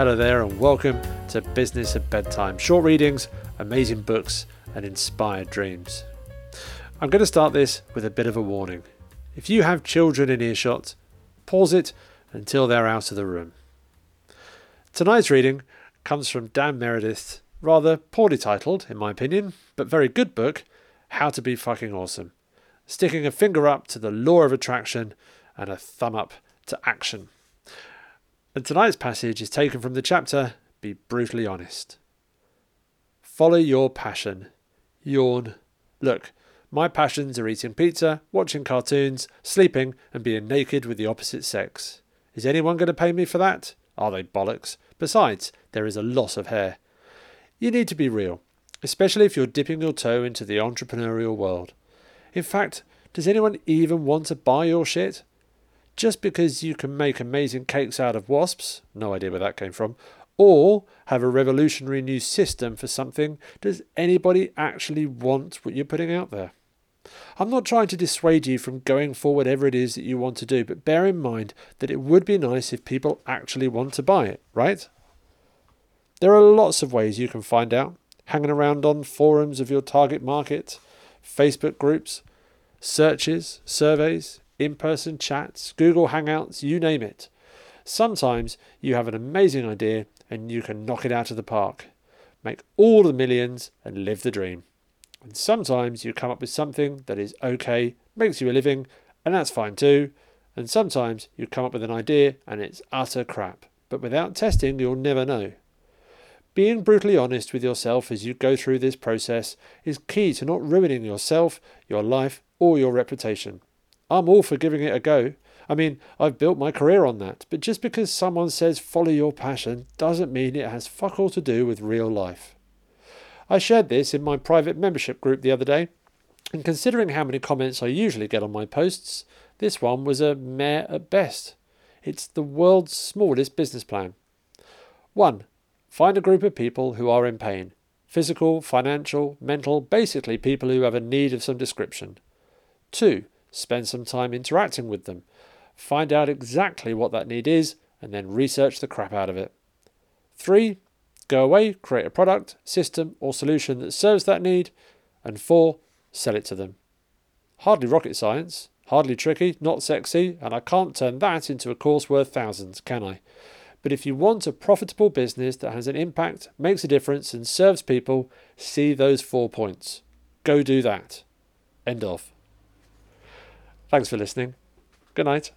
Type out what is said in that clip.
Hello there, and welcome to Business at Bedtime short readings, amazing books, and inspired dreams. I'm going to start this with a bit of a warning. If you have children in earshot, pause it until they're out of the room. Tonight's reading comes from Dan Meredith's rather poorly titled, in my opinion, but very good book, How to Be Fucking Awesome. Sticking a finger up to the law of attraction and a thumb up to action. And tonight's passage is taken from the chapter Be Brutally Honest. Follow your passion. Yawn. Look, my passions are eating pizza, watching cartoons, sleeping, and being naked with the opposite sex. Is anyone going to pay me for that? Are they bollocks? Besides, there is a loss of hair. You need to be real, especially if you're dipping your toe into the entrepreneurial world. In fact, does anyone even want to buy your shit? Just because you can make amazing cakes out of wasps, no idea where that came from, or have a revolutionary new system for something, does anybody actually want what you're putting out there? I'm not trying to dissuade you from going for whatever it is that you want to do, but bear in mind that it would be nice if people actually want to buy it, right? There are lots of ways you can find out, hanging around on forums of your target market, Facebook groups, searches, surveys, in person chats, Google Hangouts, you name it. Sometimes you have an amazing idea and you can knock it out of the park, make all the millions and live the dream. And sometimes you come up with something that is okay, makes you a living, and that's fine too. And sometimes you come up with an idea and it's utter crap. But without testing, you'll never know. Being brutally honest with yourself as you go through this process is key to not ruining yourself, your life, or your reputation. I'm all for giving it a go. I mean, I've built my career on that, but just because someone says follow your passion doesn't mean it has fuck all to do with real life. I shared this in my private membership group the other day, and considering how many comments I usually get on my posts, this one was a meh at best. It's the world's smallest business plan. 1. Find a group of people who are in pain physical, financial, mental, basically people who have a need of some description. 2. Spend some time interacting with them. Find out exactly what that need is and then research the crap out of it. Three, go away, create a product, system, or solution that serves that need. And four, sell it to them. Hardly rocket science, hardly tricky, not sexy, and I can't turn that into a course worth thousands, can I? But if you want a profitable business that has an impact, makes a difference, and serves people, see those four points. Go do that. End of. Thanks for listening. Good night.